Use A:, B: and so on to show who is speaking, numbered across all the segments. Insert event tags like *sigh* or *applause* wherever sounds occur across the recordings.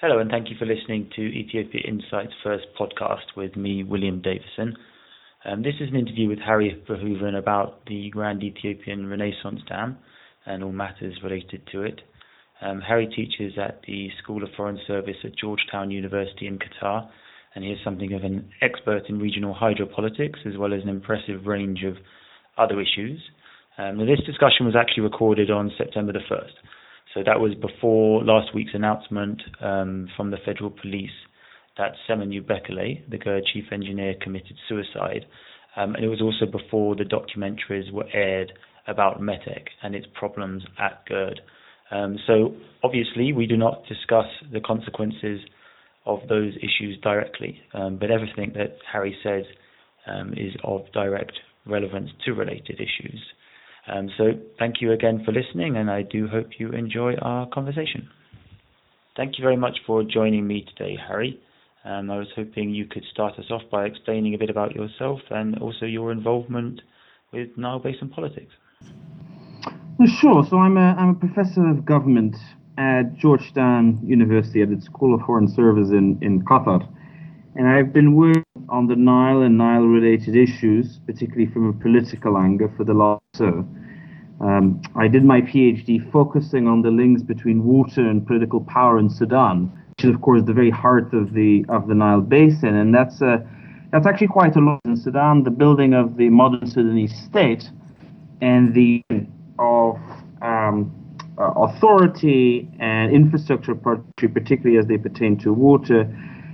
A: Hello, and thank you for listening to Ethiopia Insight's first podcast with me, William Davison. Um, this is an interview with Harry Verhoeven about the Grand Ethiopian Renaissance Dam and all matters related to it. Um, Harry teaches at the School of Foreign Service at Georgetown University in Qatar, and he is something of an expert in regional hydropolitics as well as an impressive range of other issues. Um, this discussion was actually recorded on September the 1st. So that was before last week's announcement um, from the federal police that Simegnew Bekele, the GERD chief engineer, committed suicide. Um, and it was also before the documentaries were aired about METEC and its problems at GERD. Um, so obviously, we do not discuss the consequences of those issues directly, um, but everything that Harry says um, is of direct relevance to related issues. Um, so thank you again for listening, and I do hope you enjoy our conversation. Thank you very much for joining me today, Harry. Um, I was hoping you could start us off by explaining a bit about yourself and also your involvement with Nile Basin politics.
B: Sure. So I'm a, I'm a professor of government at Georgetown University at the School of Foreign Service in, in Qatar. And I've been working on the Nile and Nile related issues, particularly from a political angle, for the last so. Um, I did my PhD focusing on the links between water and political power in Sudan, which is of course the very heart of the of the Nile Basin, and that's uh, that's actually quite a lot in Sudan. The building of the modern Sudanese state and the of um, uh, authority and infrastructure, particularly as they pertain to water,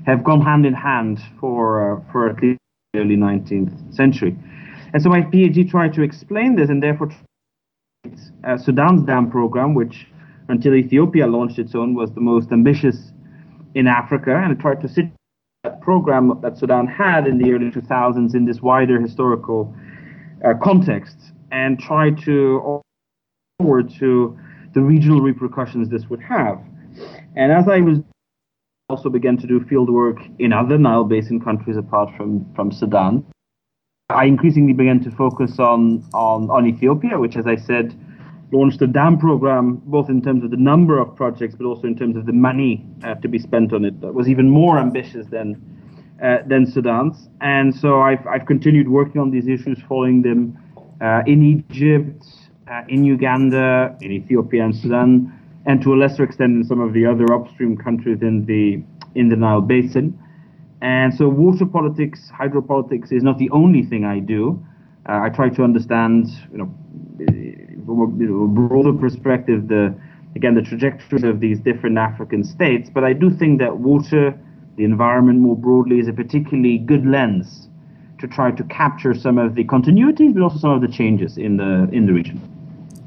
B: have gone hand in hand for uh, for at least the early 19th century. And so my PhD tried to explain this, and therefore uh, Sudan's dam program, which until Ethiopia launched its own was the most ambitious in Africa, and it tried to sit that program that Sudan had in the early 2000s in this wider historical uh, context, and try to forward to the regional repercussions this would have. And as I was also began to do field work in other Nile Basin countries apart from, from Sudan. I increasingly began to focus on, on, on Ethiopia, which, as I said, launched a dam program, both in terms of the number of projects, but also in terms of the money uh, to be spent on it, that was even more ambitious than, uh, than Sudan's. And so I've, I've continued working on these issues, following them uh, in Egypt, uh, in Uganda, in Ethiopia, and Sudan and to a lesser extent in some of the other upstream countries in the in the Nile Basin. And so, water politics, hydropolitics is not the only thing I do. Uh, I try to understand, you know, from a broader perspective, the again the trajectories of these different African states. But I do think that water, the environment more broadly, is a particularly good lens to try to capture some of the continuities, but also some of the changes in the in the region.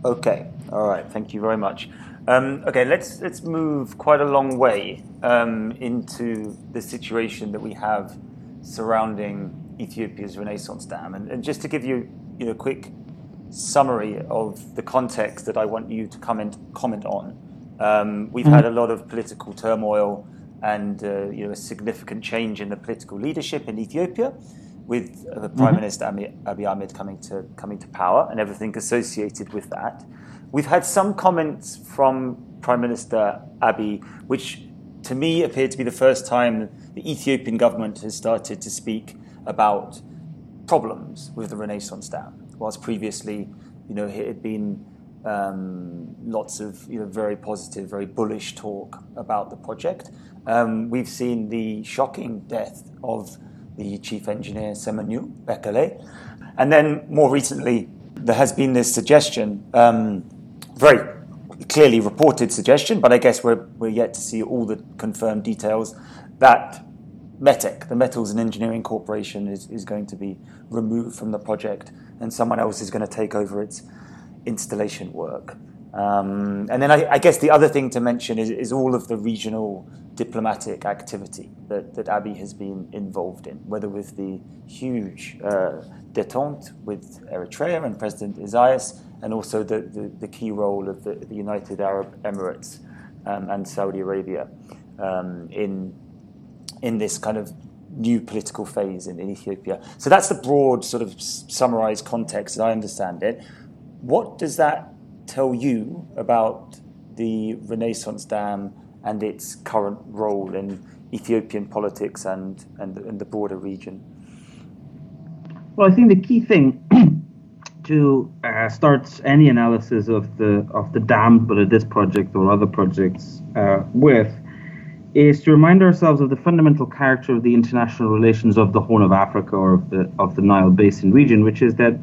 A: Okay, all right. Thank you very much. Um, okay, let's let's move quite a long way um, into the situation that we have surrounding Ethiopia's Renaissance Dam, and, and, just to give you you know a quick summary of the context that I want you to comment comment on. Um, we've mm-hmm. had a lot of political turmoil and uh, you know a significant change in the political leadership in Ethiopia, with uh, the Prime mm-hmm. Minister Abiy Ahmed coming to coming to power and everything associated with that. We've had some comments from Prime Minister Abiy, which to me appeared to be the first time the Ethiopian government has started to speak about problems with the Renaissance Dam, whilst previously, you know, it had been um, lots of you know very positive, very bullish talk about the project. Um, we've seen the shocking death of the chief engineer Simegnew Bekele, and then more recently there has been this suggestion. Um, very clearly reported suggestion, but I guess we're, we're yet to see all the confirmed details that METEC, the Metals and Engineering Corporation, is, is going to be removed from the project and someone else is going to take over its installation work. Um, and then I, I, guess the other thing to mention is, is all of the regional diplomatic activity that, that Abiy has been involved in, whether with the huge uh, detente with Eritrea and President Isaias, and also the, the, the key role of the, the, United Arab Emirates um, and Saudi Arabia um, in, in this kind of new political phase in, in, Ethiopia. So that's the broad sort of summarized context as I understand it. What does that tell you about the Renaissance Dam and its current role in Ethiopian politics and, and, and the broader region?
B: Well, I think the key thing *clears throat* to uh, start any analysis of the of the dam, whether this project or other projects, uh, with is to remind ourselves of the fundamental character of the international relations of the Horn of Africa or of the of the Nile Basin region, which is that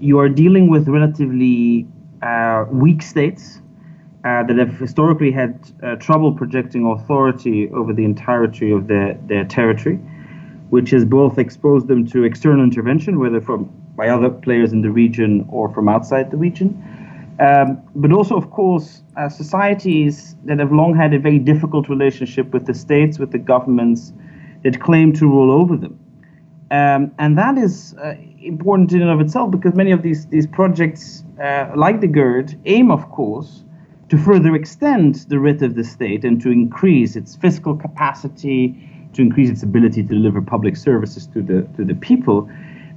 B: you are dealing with relatively uh, weak states uh, that have historically had uh, trouble projecting authority over the entirety of their, their territory, which has both exposed them to external intervention, whether from by other players in the region or from outside the region. Um, but also, of course, uh, societies that have long had a very difficult relationship with the states, with the governments that claim to rule over them. Um, and that is uh, important in and of itself because many of these, these projects, uh, like the GERD, aim, of course, to further extend the writ of the state and to increase its fiscal capacity, to increase its ability to deliver public services to the, to the people,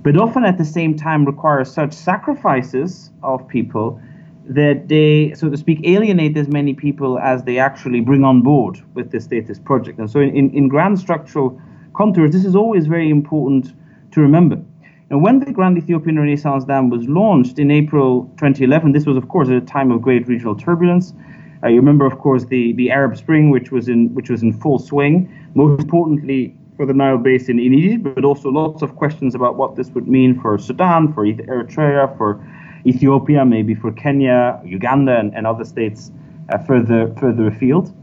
B: but often at the same time require such sacrifices of people that they, so to speak, alienate as many people as they actually bring on board with the status project. And so, in, in, in grand structural contours, this is always very important to remember. And when the Grand Ethiopian Renaissance Dam was launched in April 2011, this was, of course, at a time of great regional turbulence. Uh, you remember, of course, the, the Arab Spring, which was in which was in full swing. Most importantly, for the Nile Basin in Egypt, but also lots of questions about what this would mean for Sudan, for Eritrea, for Ethiopia, maybe for Kenya, Uganda, and, and other states uh, further further afield.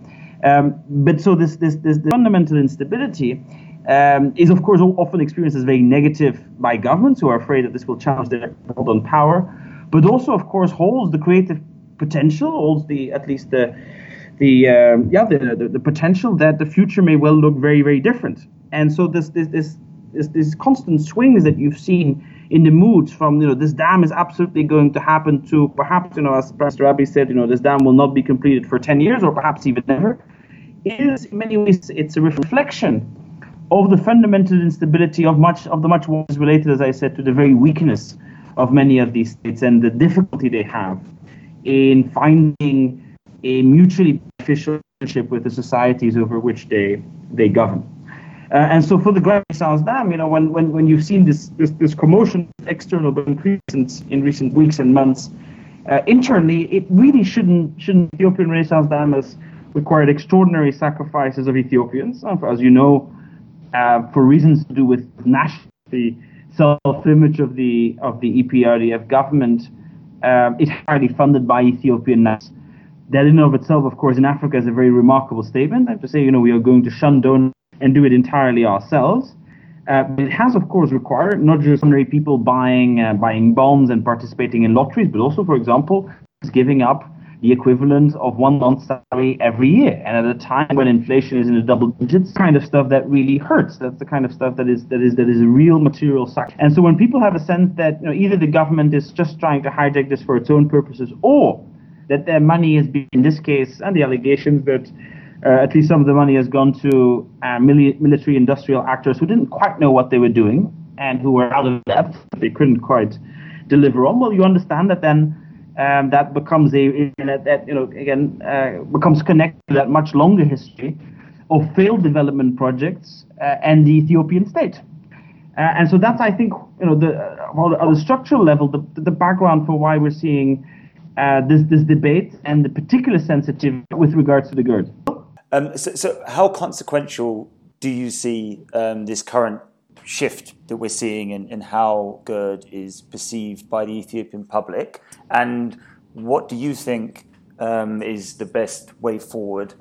B: Um, but so this, this this fundamental instability um, is of course often experienced as very negative by governments who are afraid that this will challenge their hold on power, but also of course holds the creative potential, holds the at least the the um, yeah the, the, the potential that the future may well look very very different. And so this this this this, this constant swings that you've seen in the moods from you know this dam is absolutely going to happen to perhaps you know as Pastor Abiy said you know this dam will not be completed for 10 years or perhaps even never is in many ways it's a reflection of the fundamental instability of much of the much what is related, as I said, to the very weakness of many of these states and the difficulty they have in finding a mutually beneficial relationship with the societies over which they they govern. Uh, and so for the Grand Renaissance Dam, you know, when, when, when you've seen this, this, this commotion, external but increase in, in recent weeks and months, uh, internally, it really shouldn't, shouldn't Ethiopian Renaissance Dam has required extraordinary sacrifices of Ethiopians. Uh, as you know, uh, for reasons to do with national the self-image of the of the EPRDF government, um, is highly funded by Ethiopian nationals. That in and of itself, of course, in Africa is a very remarkable statement. I have to say, you know, we are going to shun donors and do it entirely ourselves. Uh, it has, of course, required not just ordinary people buying uh, buying bonds and participating in lotteries, but also, for example, giving up the equivalent of one month's salary every year. And at a time when inflation is in the double digits, kind of stuff that really hurts. That's the kind of stuff that is that is that is a real material sacrifice. And so when people have a sense that you know either the government is just trying to hijack this for its own purposes, or that their money has been, in this case, and the allegations that uh, at least some of the money has gone to uh, mili- military industrial actors who didn't quite know what they were doing and who were out of depth, they couldn't quite deliver on. Well, you understand that then um, that becomes a that you know again uh, becomes connected to that much longer history of failed development projects uh, and the Ethiopian state. Uh, and so that's I think you know the uh, on the structural level the the background for why we're seeing uh, this this debate and the particular sensitivity with regards to the GERD.
A: Um, so, so, how consequential do you see um, this current shift that we're seeing in, in how GERD is perceived by the Ethiopian public? And what do you think um, is the best way forward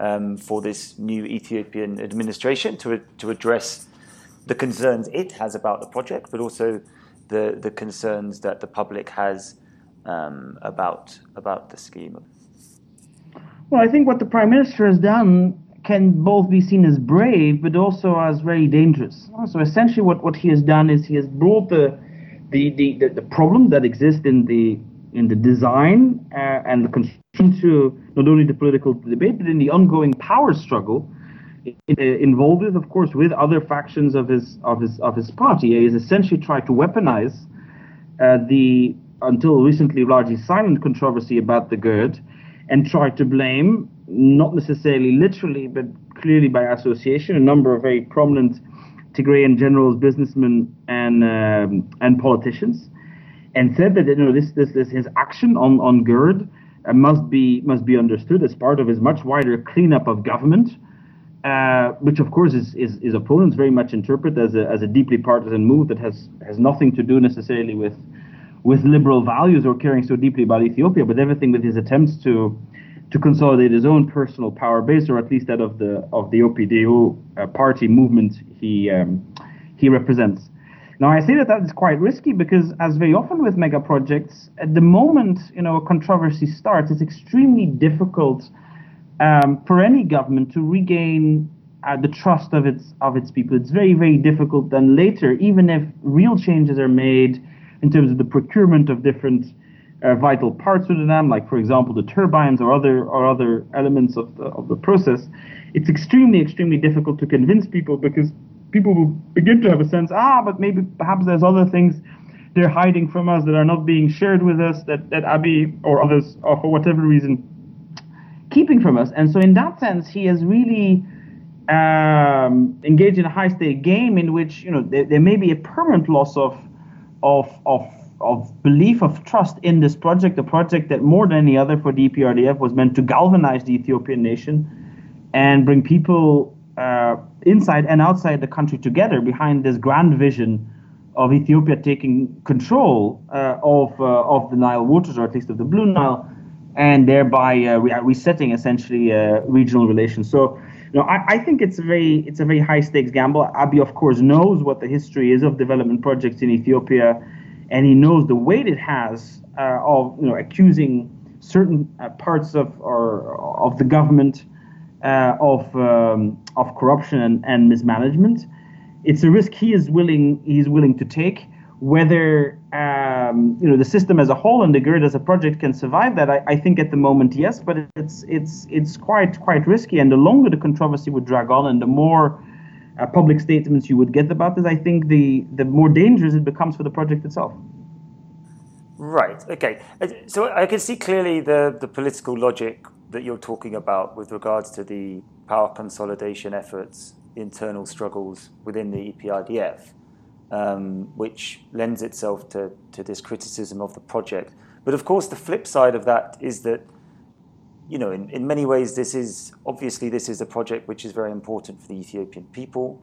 A: um, for this new Ethiopian administration to, to address the concerns it has about the project, but also the, the concerns that the public has um, about, about the scheme?
B: Well, I think what the Prime Minister has done can both be seen as brave, but also as very dangerous. So essentially, what, what he has done is he has brought the the, the, the, the problem that exists in the in the design uh, and the construction to not only the political debate, but in the ongoing power struggle uh, involved with, of course, with other factions of his of his of his party. He has essentially tried to weaponize uh, the until recently largely silent controversy about the GERD and tried to blame not necessarily literally, but clearly by association, a number of very prominent Tigrayan generals, businessmen, and um, and politicians, and said that you know this this, this his action on on GERD uh, must be must be understood as part of his much wider cleanup of government, uh, which of course is, is, is opponents very much interpret as a as a deeply partisan move that has has nothing to do necessarily with with liberal values or caring so deeply about Ethiopia, but everything with his attempts to to consolidate his own personal power base, or at least that of the of the OPDO uh, party movement he um, he represents. Now, I say that that is quite risky because, as very often with mega projects, at the moment you know a controversy starts, it's extremely difficult um, for any government to regain uh, the trust of its of its people. It's very very difficult. Then later, even if real changes are made in terms of the procurement of different uh, vital parts of the dam, like for example the turbines or other or other elements of the of the process, it's extremely extremely difficult to convince people because people will begin to have a sense, ah, but maybe perhaps there's other things they're hiding from us that are not being shared with us that that Abiy or others, or for whatever reason, keeping from us. And so in that sense, he has really um, engaged in a high stake game in which you know there, there may be a permanent loss of of of of belief of trust in this project, a project that more than any other for the EPRDF was meant to galvanize the Ethiopian nation and bring people uh, inside and outside the country together behind this grand vision of Ethiopia taking control uh, of uh, of the Nile waters, or at least of the Blue Nile, and thereby uh, re- resetting essentially uh, regional relations. So, you know, I, I, think it's a very it's a very high stakes gamble. Abiy, of course, knows what the history is of development projects in Ethiopia and he knows the weight it has uh, of you know accusing certain uh, parts of or of the government uh, of um, of corruption and, and, mismanagement. It's a risk he is willing he's willing to take. Whether um, you know the system as a whole and the GERD as a project can survive that, I, I think at the moment yes, but it's it's it's quite quite risky. And the longer the controversy would drag on, and the more uh, public statements you would get about this, I think the the more dangerous it becomes for the project itself.
A: Right. Okay. Uh, so I can see clearly the the political logic that you're talking about with regards to the power consolidation efforts, internal struggles within the EPRDF, um, which lends itself to, to this criticism of the project. But of course, the flip side of that is that you know, in, in many ways, this is obviously this is a project which is very important for the Ethiopian people,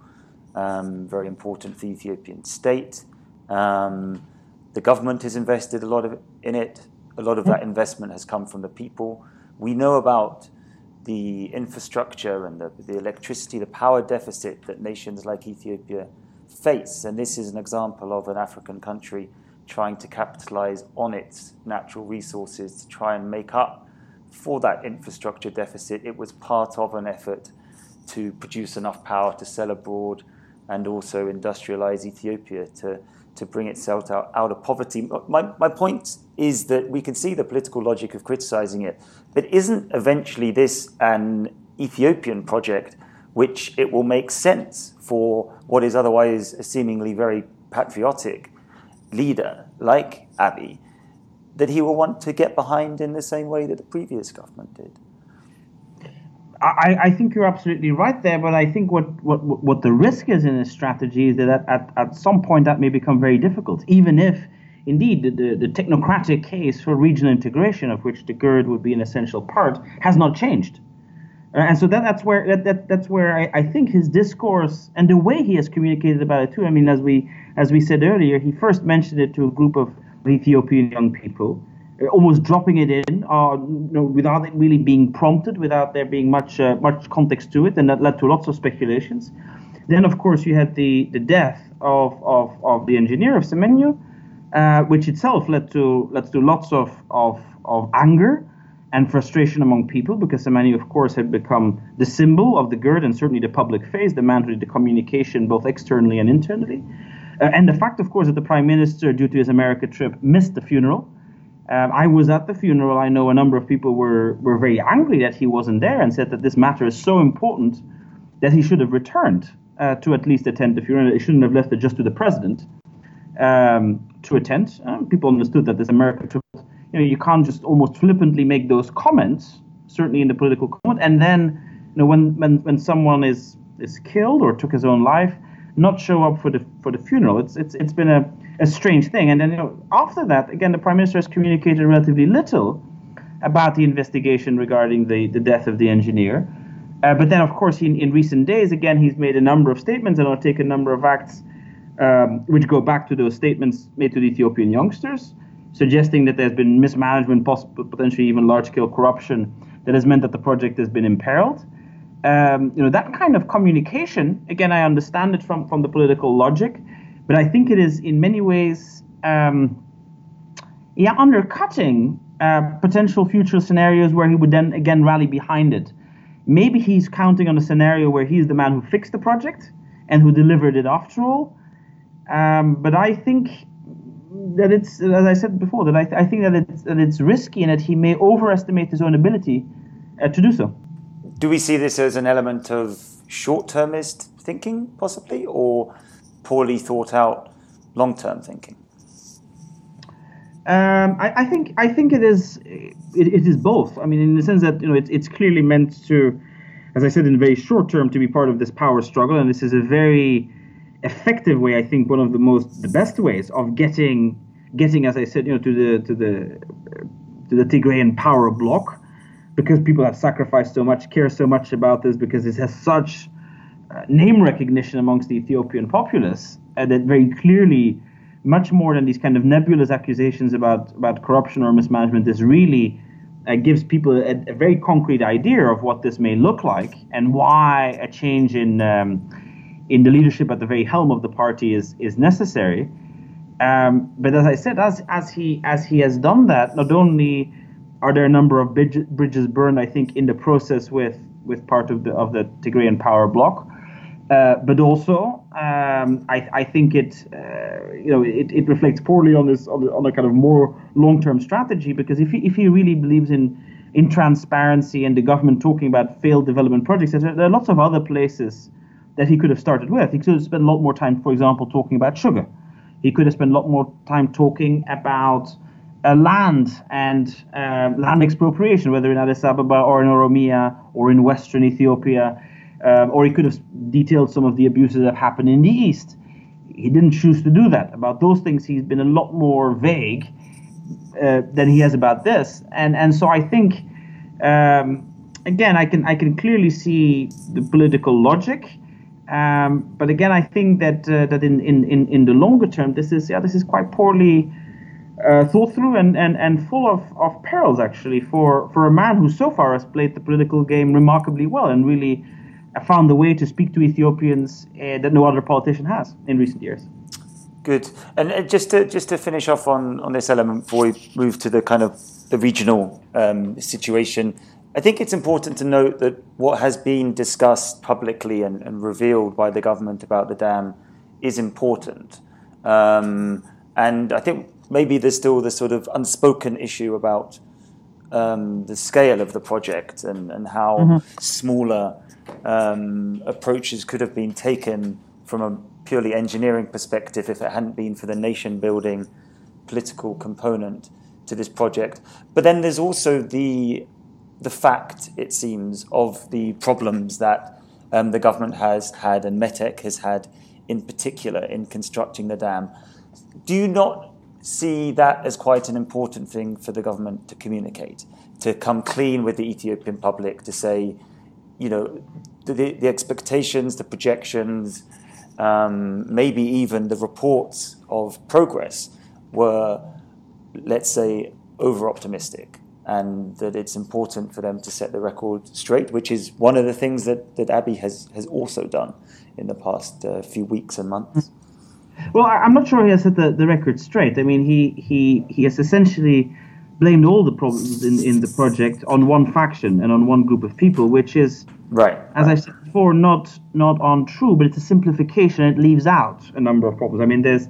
A: um, very important for the Ethiopian state. Um, the government has invested a lot of in it. A lot of that investment has come from the people. We know about the infrastructure and the, the electricity, the power deficit that nations like Ethiopia face, and this is an example of an African country trying to capitalize on its natural resources to try and make up for that infrastructure deficit, it was part of an effort to produce enough power to sell abroad and also industrialize Ethiopia to, to bring itself out, out of poverty. My, my point is that we can see the political logic of criticizing it, but isn't eventually this an Ethiopian project which it will make sense for what is otherwise a seemingly very patriotic leader like Abiy that he will want to get behind in the same way that the previous government did.
B: I, I think you're absolutely right there, but I think what, what, what the risk is in this strategy is that at, at, at some point that may become very difficult, even if indeed the, the, the, technocratic case for regional integration, of which the GERD would be an essential part, has not changed. And so that, that's where that, that that's where I, I, think his discourse and the way he has communicated about it too. I mean, as we as we said earlier, he first mentioned it to a group of Ethiopian young people, almost dropping it in, uh, you know, without it really being prompted, without there being much uh, much context to it, and that led to lots of speculations. Then, of course, you had the, the death of, of, of the engineer of Simegnew, uh, which itself led to led to lots of, of, of anger and frustration among people because Simegnew, of course, had become the symbol of the GERD and certainly the public face, the man who did the communication both externally and internally. Uh, and the fact, of course, that the prime minister, due to his America trip, missed the funeral. Um, I was at the funeral. I know a number of people were, were very angry that he wasn't there and said that this matter is so important that he should have returned uh, to at least attend the funeral. He shouldn't have left it just to the president um, to attend. Um, people understood that this America trip, you know, you can't just almost flippantly make those comments certainly in the political comment, and then you know when when when someone is is killed or took his own life, not show up for the for the funeral. It's it's it's been a, a strange thing. And then you know after that, again, the prime minister has communicated relatively little about the investigation regarding the the death of the engineer. Uh, but then, of course, in, in recent days, again, he's made a number of statements and taken a number of acts um, which go back to those statements made to the Ethiopian youngsters, suggesting that there's been mismanagement, potentially even large-scale corruption, that has meant that the project has been imperiled. Um, you know that kind of communication. Again, I understand it from from the political logic, but I think it is in many ways, um, yeah, undercutting uh, potential future scenarios where he would then again rally behind it. Maybe he's counting on a scenario where he's the man who fixed the project and who delivered it after all. Um, but I think that it's, as I said before, that I, th- I think that it's, that it's risky and that he may overestimate his own ability uh, to do so.
A: Do we see this as an element of short-termist thinking, possibly, or poorly thought out long-term thinking?
B: Um, I, I, think I think it is it, it is both. I mean, in the sense that you know it's it's clearly meant to, as I said, in the very short term, to be part of this power struggle, and this is a very effective way. I think one of the most the best ways of getting getting, as I said, you know, to the to the to the Tigrayan power block, because people have sacrificed so much, care so much about this, because it has such uh, name recognition amongst the Ethiopian populace, and that very clearly much more than these kind of nebulous accusations about, about corruption or mismanagement. This really uh, gives people a, a, very concrete idea of what this may look like and why a change in um, in the leadership at the very helm of the party is is necessary. Um, but as I said, as as he as he has done that, not only are there a number of bridges burned, I think, in the process with with part of the of the Tigrayan power block, uh, but also, um, I, I, think it, uh, you know, it, it, reflects poorly on this on, on a kind of more long-term strategy. Because if he, if he really believes in in transparency and the government talking about failed development projects, there are lots of other places that he could have started with. He could have spent a lot more time, for example, talking about sugar. He could have spent a lot more time talking about uh, land and uh, land expropriation, whether in Addis Ababa or in Oromia or in Western Ethiopia um, or he could have detailed some of the abuses that happened in the East. He didn't choose to do that. About those things, he's been a lot more vague uh, than he has about this, and and so I think. Um, again, I can I can clearly see the political logic, um, but again, I think that uh, that in, in, in the longer term, this is yeah this is quite poorly uh, thought through and, and, and full of, of perils actually for, for a man who so far has played the political game remarkably well and really found a way to speak to Ethiopians uh, that no other politician has in recent years.
A: Good. And uh, just to just to finish off on, on this element before we move to the kind of the regional um, situation, I think it's important to note that what has been discussed publicly and, and revealed by the government about the dam is important. Um, and I think maybe there's still this sort of unspoken issue about um, the scale of the project and, and how mm-hmm. smaller um, approaches could have been taken from a purely engineering perspective if it hadn't been for the nation building political component to this project. But then there's also the the fact, it seems, of the problems that um, the government has had and METEC has had in particular in constructing the dam. Do you not see that as quite an important thing for the government to communicate, to come clean with the Ethiopian public, to say, you know, the, the expectations, the projections, um, maybe even the reports of progress were, let's say, over optimistic. And that it's important for them to set the record straight, which is one of the things that, that Abiy has, has also done in the past uh, few weeks and months.
B: Well, I'm not sure he has set the, the record straight. I mean, he, he, he has essentially blamed all the problems in, in the project on one faction and on one group of people, which is
A: right.
B: As I said before, not not untrue, but it's a simplification. It leaves out a number of problems. I mean, there's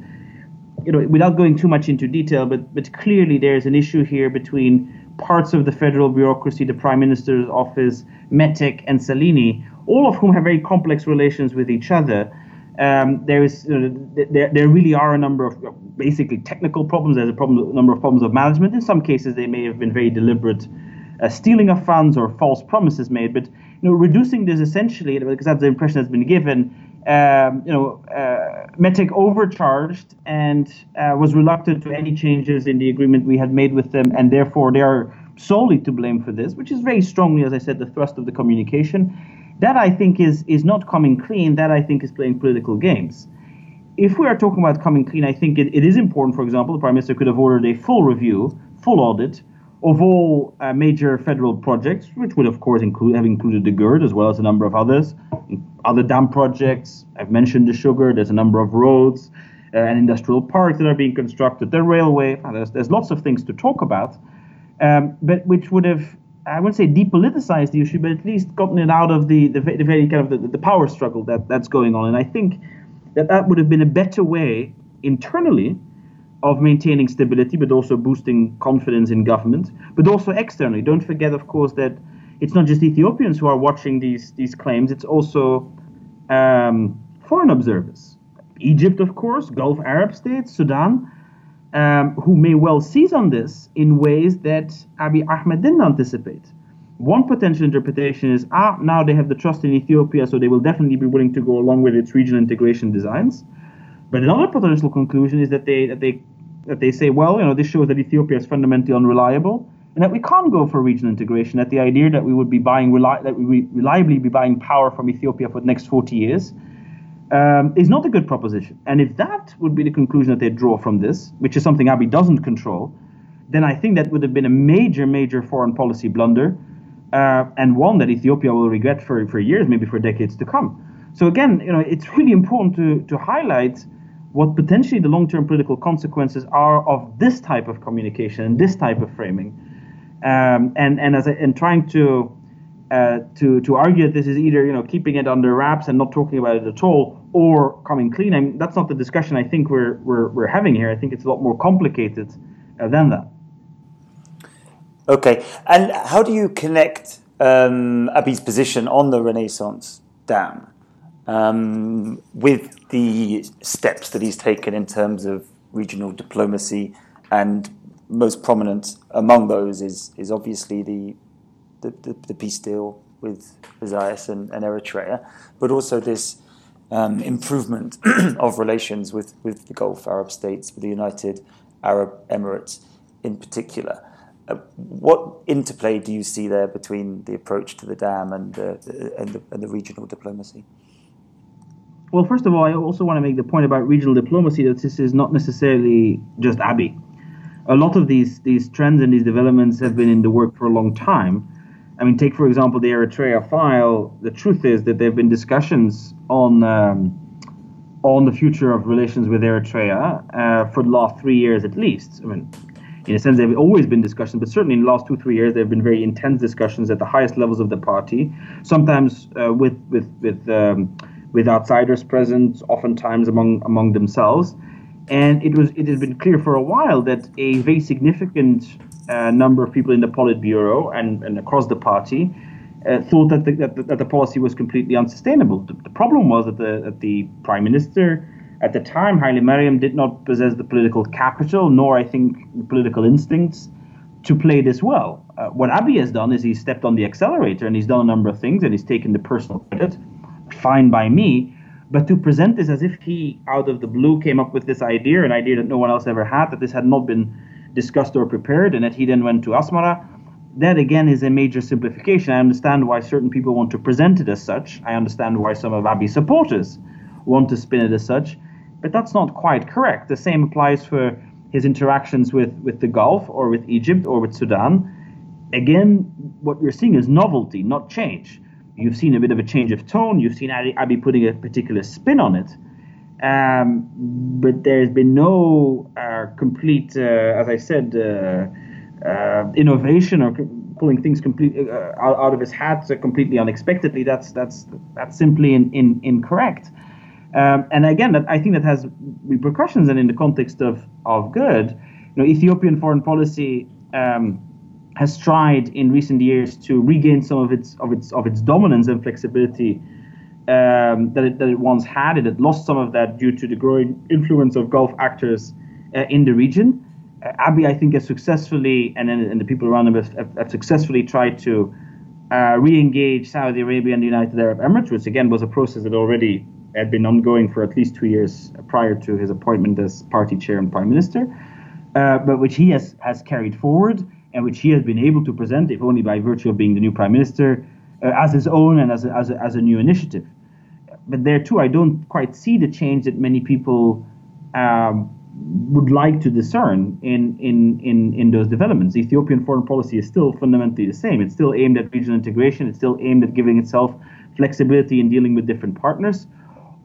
B: you know, without going too much into detail, but but clearly there's an issue here between parts of the federal bureaucracy, the prime minister's office, METEC, and Salini, all of whom have very complex relations with each other um, there is there, there really are a number of basically technical problems. There's a problem, a number of problems of management. In some cases, they may have been very deliberate uh, stealing of funds or false promises made. But you know, reducing this essentially, because that's the impression that's been given, um, you know, uh, METEC overcharged and uh, was reluctant to any changes in the agreement we had made with them, and therefore they are solely to blame for this, which is very strongly, as I said, the thrust of the communication. That I think is is not coming clean. That I think is playing political games. If we are talking about coming clean, I think it, it is important. For example, the prime minister could have ordered a full review, full audit of all uh, major federal projects, which would of course include have included the GERD as well as a number of others, other dam projects. I've mentioned the sugar. There's a number of roads uh, and industrial parks that are being constructed. The railway. There's, there's lots of things to talk about, um, but which would have I wouldn't say depoliticized the issue, but at least gotten it out of the the, the very kind of the, the power struggle that that's going on. And I think that that would have been a better way internally of maintaining stability, but also boosting confidence in government, but also externally. Don't forget, of course, that it's not just Ethiopians who are watching these these claims; it's also um, foreign observers. Egypt, of course, Gulf Arab states, Sudan, um, who may well seize on this in ways that Abiy Ahmed didn't anticipate. One potential interpretation is ah, now they have the trust in Ethiopia, so they will definitely be willing to go along with its regional integration designs. But another potential conclusion is that they that they that they say, well, you know, this shows that Ethiopia is fundamentally unreliable, and that we can't go for regional integration. That the idea that we would be buying reli- that we reliably be buying power from Ethiopia for the next 40 years um, is not a good proposition. And if that would be the conclusion that they draw from this, which is something Abiy doesn't control, then I think that would have been a major, major foreign policy blunder, uh, and one that Ethiopia will regret for, for years, maybe for decades to come. So again, you know, it's really important to, to highlight what potentially the long-term political consequences are of this type of communication and this type of framing, um, and and as I, and trying to uh, to to argue that this is either you know keeping it under wraps and not talking about it at all, or coming clean. I mean, that's not the discussion I think we're we're, we're having here. I think it's a lot more complicated uh, than that.
A: Okay, and how do you connect um, Abiy's position on the Renaissance Dam um, with the steps that he's taken in terms of regional diplomacy, and most prominent among those is is obviously the the, the, the peace deal with Isaias and, and Eritrea, but also this um, improvement *clears throat* of relations with, with the Gulf Arab states, with the United Arab Emirates in particular. Uh, what interplay do you see there between the approach to the dam and, uh, and, the, and the regional diplomacy?
B: Well, first of all, I also want to make the point about regional diplomacy that this is not necessarily just Abiy. A lot of these these trends and these developments have been in the work for a long time. I mean, take for example the Eritrea file. The truth is that there have been discussions on um, on the future of relations with Eritrea uh, for the last three years at least. I mean, in a sense, there have always been discussions, but certainly in the last two three years, there have been very intense discussions at the highest levels of the party. Sometimes uh, with with with um, with outsiders present, oftentimes among among themselves. And it was it has been clear for a while that a very significant a number of people in the Politburo and, and across the party uh, thought that the, that, that, the policy was completely unsustainable. The, the problem was that the, that the prime minister at the time, Haile Mariam, did not possess the political capital, nor I think the political instincts to play this well. Uh, what Abiy has done is he stepped on the accelerator and he's done a number of things and he's taken the personal credit. Fine by me. But to present this as if he, out of the blue, came up with this idea, an idea that no one else ever had, that this had not been discussed or prepared, and that he then went to Asmara. That again is a major simplification. I understand why certain people want to present it as such. I understand why some of Abiy's supporters want to spin it as such, but that's not quite correct. The same applies for his interactions with, with the Gulf or with Egypt or with Sudan. Again, what you're seeing is novelty, not change. You've seen a bit of a change of tone. You've seen Abiy putting a particular spin on it. Um, but there's been no uh, complete, uh, as I said, uh, uh innovation or pulling things completely uh, out, out, of his hat completely unexpectedly. That's that's that's simply in, in, incorrect. Um, and again, that, I think that has repercussions. And in the context of of GERD, you know, Ethiopian foreign policy. Um, has tried in recent years to regain some of its of its of its dominance and flexibility um, that, it, that it once had. It had lost some of that due to the growing influence of Gulf actors uh, in the region. Uh, Abiy, I think, has successfully, and, and the people around him have, have successfully tried to uh, re-engage Saudi Arabia and the United Arab Emirates, which again was a process that already had been ongoing for at least two years prior to his appointment as party chair and prime minister, uh, but which he has, has carried forward and which he has been able to present, if only by virtue of being the new prime minister, uh, as his own and as a, as, a, as a new initiative. But there too, I don't quite see the change that many people um, would like to discern in, in, in, in those developments. Ethiopian foreign policy is still fundamentally the same. It's still aimed at regional integration. It's still aimed at giving itself flexibility in dealing with different partners.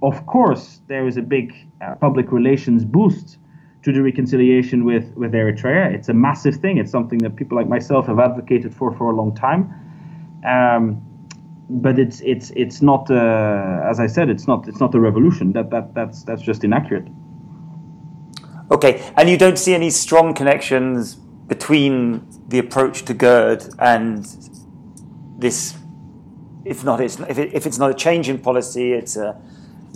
B: Of course, there is a big uh, public relations boost to the reconciliation with, with Eritrea. It's a massive thing. It's something that people like myself have advocated for for a long time. Um, but it's it's it's not uh, as I said, it's not it's not a revolution. That that that's that's just inaccurate.
A: Okay, and you don't see any strong connections between the approach to GERD and this. If not, it's if, it, if it's not a change in policy, it's a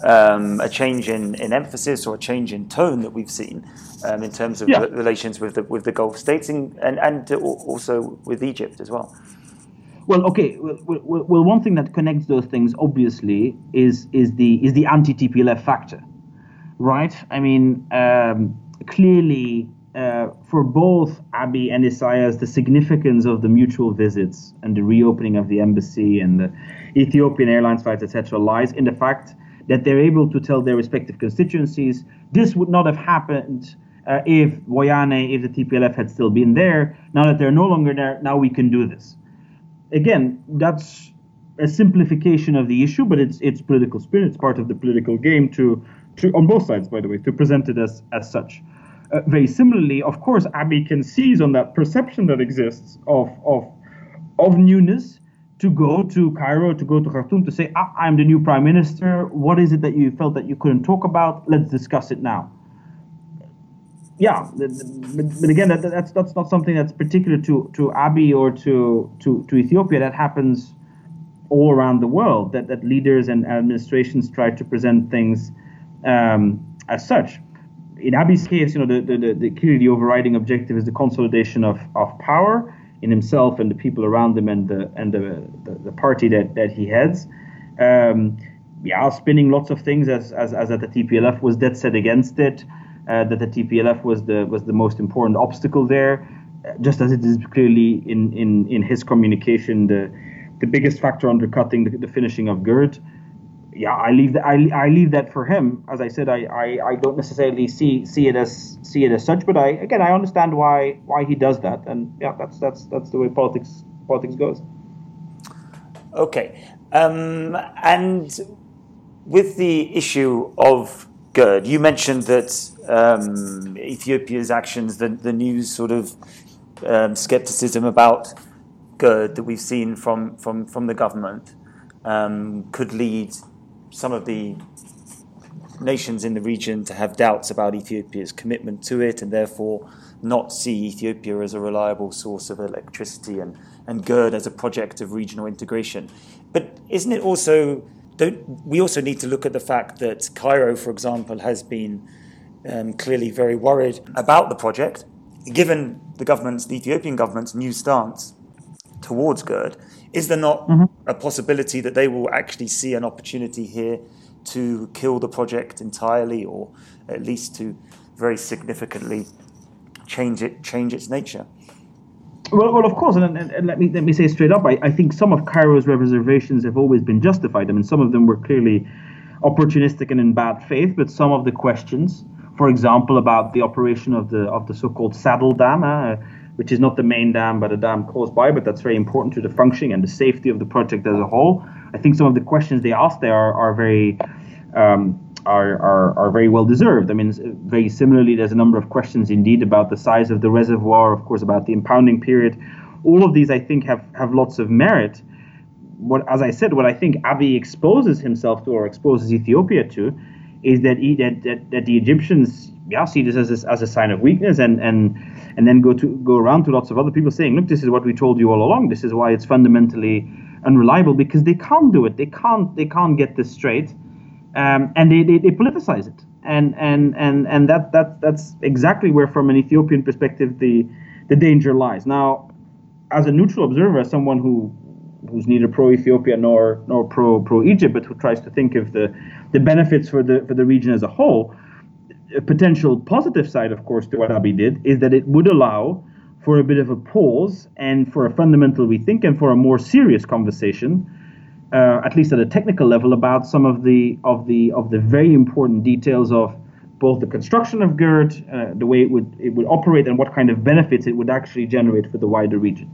A: um, a change in, in emphasis or a change in tone that we've seen um, in terms of yeah. relations with the with the Gulf states and and, and also with Egypt as well.
B: Well, okay. Well, well, one thing that connects those things obviously is is the is the anti-TPLF factor, right? I mean, um, clearly. Uh, for both Abiy and Isaias, the significance of the mutual visits and the reopening of the embassy and the Ethiopian Airlines flights, etc., lies in the fact that they're able to tell their respective constituencies this would not have happened uh, if Wayane, if the TPLF had still been there. Now that they're no longer there, now we can do this. Again, that's a simplification of the issue, but it's it's political spin. It's part of the political game to, to on both sides, by the way, to present it as as such. Uh, very similarly, of course, Abiy can seize on that perception that exists of of of newness to go to Cairo, to go to Khartoum, to say, ah, I'm the new prime minister. What is it that you felt that you couldn't talk about? Let's discuss it now. Yeah, but, again, that, that's that's not something that's particular to to Abiy or to to to Ethiopia. That happens all around the world. That that leaders and administrations try to present things um, as such. In Abiy's case, you know, the, the, the, clearly the overriding objective is the consolidation of, of power in himself and the people around him and the and the the, the party that that he heads. Um, yeah, spinning lots of things as as, as that the TPLF was dead set against it. Uh, that the TPLF was the was the most important obstacle there, just as it is clearly in in in his communication the the biggest factor undercutting the, the finishing of GERD yeah, I leave that. I, I leave that for him. As I said, I, I, I don't necessarily see see it as see it as such, but I again I understand why why he does that, and yeah, that's that's that's the way politics politics goes.
A: Okay, um, and with the issue of GERD, you mentioned that um, Ethiopia's actions, the the news sort of um, skepticism about GERD that we've seen from from from the government um, could lead some of the nations in the region to have doubts about Ethiopia's commitment to it and therefore not see Ethiopia as a reliable source of electricity and, and GERD as a project of regional integration. But isn't it also, don't we also need to look at the fact that Cairo, for example, has been um, clearly very worried about the project, given the government's, the Ethiopian government's new stance towards GERD, is there not mm-hmm. a possibility that they will actually see an opportunity here to kill the project entirely, or at least to very significantly change it, change its nature?
B: Well, well, of course, and, and, and, let me let me say straight up, I, I think some of Cairo's reservations have always been justified. I mean, some of them were clearly opportunistic and in bad faith, but some of the questions, for example, about the operation of the of the so-called saddle dam, uh, which is not the main dam, but a dam close by, but that's very important to the functioning and the safety of the project as a whole. I think some of the questions they asked there are, are very um, are, are, are very well deserved. I mean, very similarly, there's a number of questions indeed about the size of the reservoir, of course, about the impounding period. All of these, I think, have, have lots of merit. What, as I said, what I think Abiy exposes himself to or exposes Ethiopia to is that, he, that, that, that the Egyptians yeah, see this as a, as a sign of weakness and, and and then go to go around to lots of other people saying, look, this is what we told you all along. This is why it's fundamentally unreliable because they can't do it. They can't they can't get this straight, um, and they, they, they politicize it. and and and and that that that's exactly where, from an Ethiopian perspective, the the danger lies. Now, as a neutral observer, someone who who's neither pro Ethiopia nor nor pro pro Egypt, but who tries to think of the the benefits for the for the region as a whole. A potential positive side, of course, to what Abiy did is that it would allow for a bit of a pause and for a fundamental rethink and for a more serious conversation, uh, at least at a technical level, about some of the of the of the very important details of both the construction of GERD, uh, the way it would it would operate, and what kind of benefits it would actually generate for the wider region.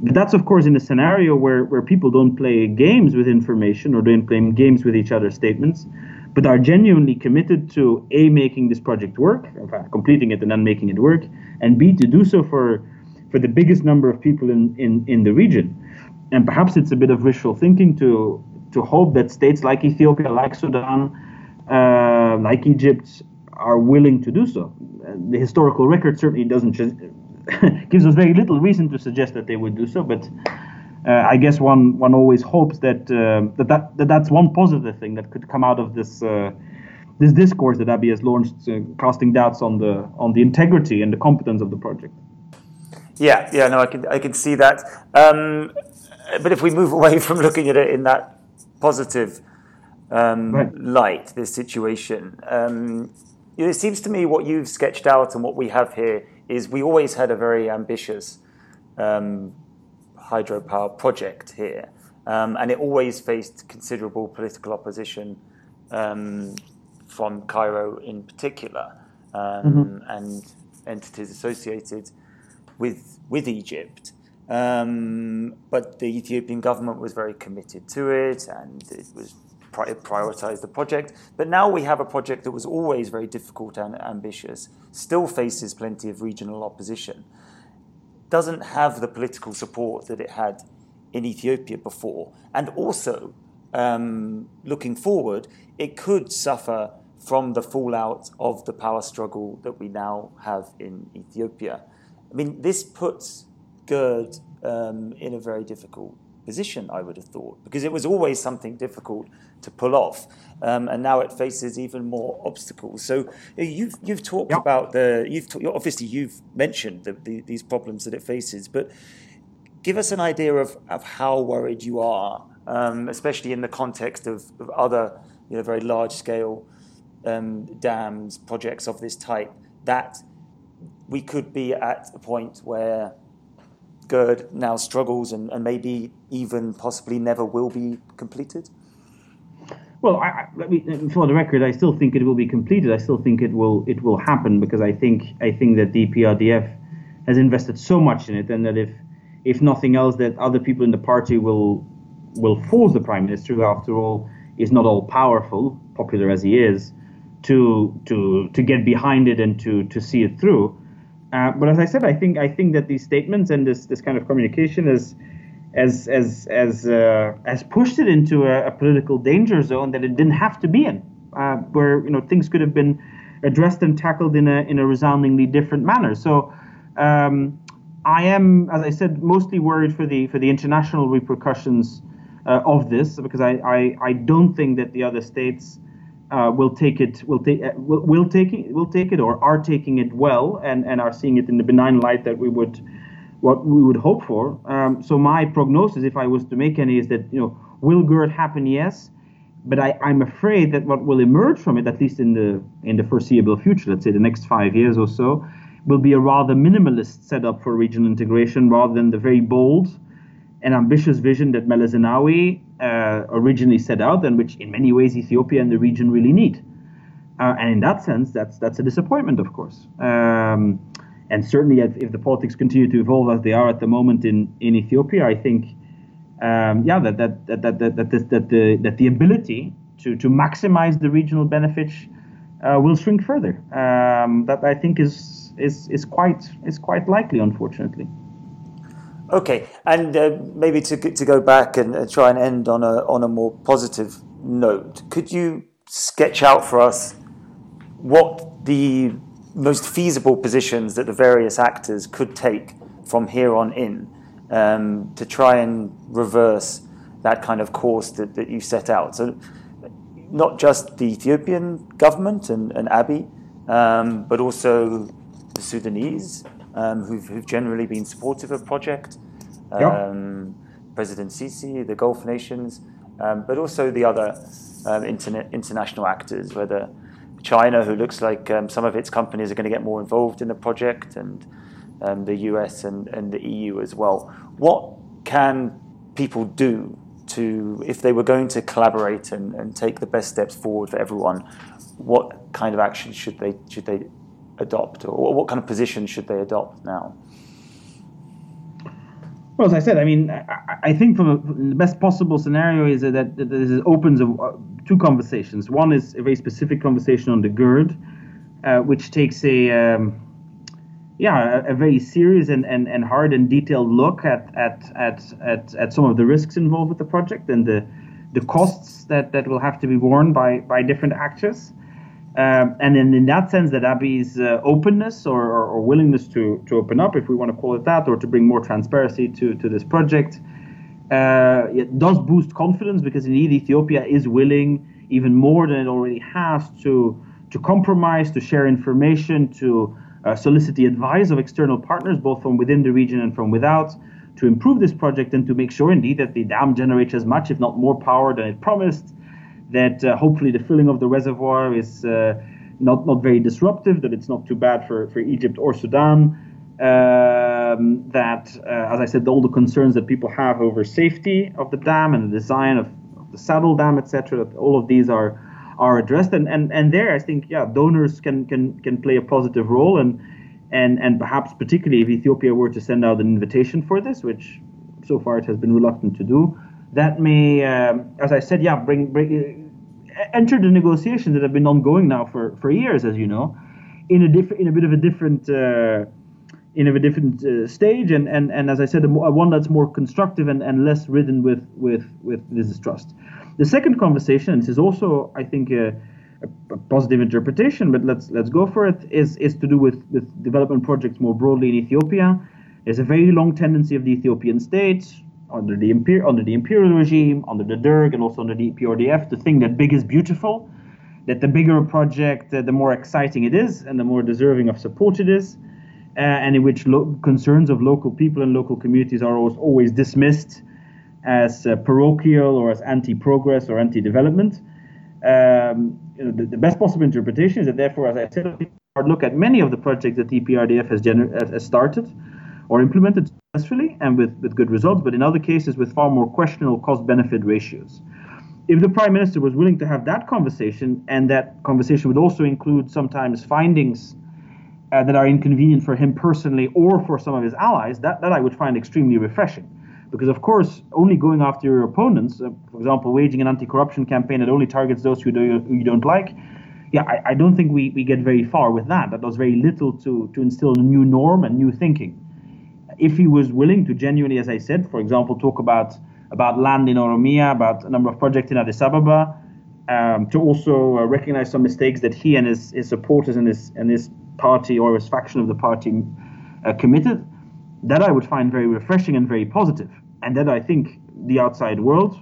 B: That's of course in a scenario where, where people don't play games with information or don't play games with each other's statements, but are genuinely committed to a making this project work, completing it and then making it work, and b to do so for for the biggest number of people in, in, in the region. And perhaps it's a bit of wishful thinking to to hope that states like Ethiopia, like Sudan, uh, like Egypt, are willing to do so. The historical record certainly doesn't *laughs* gives us very little reason to suggest that they would do so. But uh, I guess one one always hopes that, uh, that, that that that's one positive thing that could come out of this uh, this discourse that Abiy has launched, uh, casting doubts on the on the integrity and the competence of the project.
A: Yeah, yeah, no, I can I can see that. Um, but if we move away *laughs* from looking at it in that positive um, right. light, this situation, um, it seems to me what you've sketched out and what we have here is we always had a very ambitious um, hydropower project here, um, and it always faced considerable political opposition um, from Cairo in particular, um, mm-hmm. and entities associated with with Egypt. Um, but the Ethiopian government was very committed to it, and it was prioritize the project. But now we have a project that was always very difficult and ambitious, still faces plenty of regional opposition, doesn't have the political support that it had in Ethiopia before, and also um, looking forward, it could suffer from the fallout of the power struggle that we now have in Ethiopia. I mean, this puts GERD um, in a very difficult position, I would have thought, because it was always something difficult to pull off, um, and now it faces even more obstacles. So you've you've talked yep. about the you've talk, obviously you've mentioned the, the, these problems that it faces, but give us an idea of, of how worried you are, um, especially in the context of, of other you know very large scale um, dams projects of this type that we could be at a point where GERD now struggles and, and maybe even possibly never will be completed?
B: Well, I, let me, for the record, I still think it will be completed. I still think it will it will happen because I think I think that EPRDF has invested so much in it, and that if if nothing else, that other people in the party will will force the prime minister, who after all is not all powerful, popular as he is, to to to get behind it and to to see it through. Uh, but as I said, I think I think that these statements and this this kind of communication is as as as uh, has pushed it into a, a, political danger zone that it didn't have to be in, uh, where you know things could have been addressed and tackled in a in a resoundingly different manner. So. Um, I am, as I said, mostly worried for the for the international repercussions uh, of this because I, I, I don't think that the other states uh, will take it will take uh, will, will take it will take it or are taking it well and, and are seeing it in the benign light that we would what we would hope for. Um, so my prognosis, if I was to make any, is that you know will GERD happen? Yes, but I, I'm afraid that what will emerge from it, at least in the in the foreseeable future, let's say the next five years or so, will be a rather minimalist setup for regional integration rather than the very bold and ambitious vision that Meles Zenawi uh, originally set out, and which in many ways Ethiopia and the region really need. Uh, and in that sense, that's that's a disappointment, of course. Um, and certainly, if, if, the politics continue to evolve as they are at the moment in, in Ethiopia, I think, um, yeah, that that that that that, that, that the that the ability to to maximize the regional benefits uh, will shrink further. Um, that I think is is is quite is quite likely, unfortunately.
A: Okay, and uh, maybe to to go back and uh, try and end on a on a more positive note, could you sketch out for us what the most feasible positions that the various actors could take from here on in um, to try and reverse that kind of course that, that you set out? So, not just the Ethiopian government and, and Abiy, um, but also the Sudanese, who've, who've, generally been supportive of the project. Um, President Sisi, the Gulf nations, um, but also the other um, international actors, whether China, who looks like um, some of its companies are going to get more involved in the project, and um, the US and, and the EU as well. What can people do to, if they were going to collaborate and, and take the best steps forward for everyone, what kind of action should they should they adopt, or what kind of position should they adopt now?
B: Well, as I said, I mean, I, I think from, a, from, the best possible scenario is that, that this opens a, two conversations. One is a very specific conversation on the GERD, uh, which takes a um, yeah a, a, very serious and, and, and hard and detailed look at, at at at at some of the risks involved with the project and the the costs that, that will have to be borne by by different actors. Um, and in, in that sense, that Abiy's uh, openness or, or, or, willingness to, to open up, if we want to call it that, or to bring more transparency to, to this project, uh, it does boost confidence because indeed Ethiopia is willing, even more than it already has, to, to compromise, to share information, to uh, solicit the advice of external partners, both from within the region and from without, to improve this project and to make sure indeed that the dam generates as much, if not more power than it promised that uh, hopefully the filling of the reservoir is uh, not not very disruptive, that it's not too bad for, for Egypt or Sudan. Um, that, uh, as I said, all the concerns that people have over safety of the dam and the design of, of the saddle dam, etc., that all of these are are addressed. And, and and there, I think, yeah, donors can can can play a positive role, and and and perhaps particularly if Ethiopia were to send out an invitation for this, which so far it has been reluctant to do, that may, um, as I said, yeah, bring, bring uh, enter the negotiations that have been ongoing now for, for years, as you know, in a different, in a bit of a different, uh, in a different uh, stage, and, and, and as I said, a, one that's more constructive and, and less ridden with with with distrust. The second conversation, this is also, I think, a, a, a, positive interpretation, but let's let's go for it. Is is to do with with development projects more broadly in Ethiopia. There's a very long tendency of the Ethiopian state under the imper- under the imperial regime, under the Derg, and also under the EPRDF, to think that big is beautiful, that the bigger a project, uh, the more exciting it is, and the more deserving of support it is, uh, and in which lo- concerns of local people and local communities are always, always dismissed as uh, parochial or as anti-progress or anti-development. Um, you know, the, the, best possible interpretation is that, therefore, as I said, look at many of the projects that the EPRDF has, gener- has started or implemented successfully and with, with good results, but in other cases with far more questionable cost benefit ratios. If the prime minister was willing to have that conversation, and that conversation would also include sometimes findings uh, that are inconvenient for him personally or for some of his allies, that, that I would find extremely refreshing. Because, of course, only going after your opponents, uh, for example, waging an anti corruption campaign that only targets those who, do, who you don't like, yeah, I, I, don't think we, we get very far with that. That does very little to, to instill a new norm and new thinking if he was willing to genuinely, as I said, for example, talk about about land in Oromia, about a number of projects in Addis Ababa, um, to also uh, recognize some mistakes that he and his, his supporters and his and his party or his faction of the party uh, committed, that I would find very refreshing and very positive, and that I think the outside world,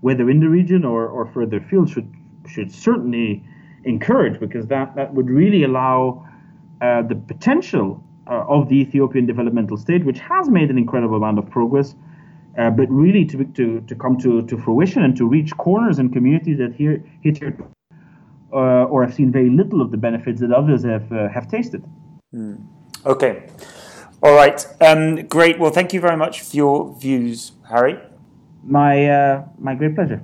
B: whether in the region or, or further afield, should should certainly encourage because that that would really allow uh, the potential uh, of the Ethiopian developmental state, which has made an incredible amount of progress, uh, but really to, to, to come to, to fruition and to reach corners and communities that here hit here uh, or have seen very little of the benefits that others have uh, have tasted.
A: Mm. Okay, all right, um, great. Well, thank you very much for your views, Harry.
B: My uh, my great pleasure.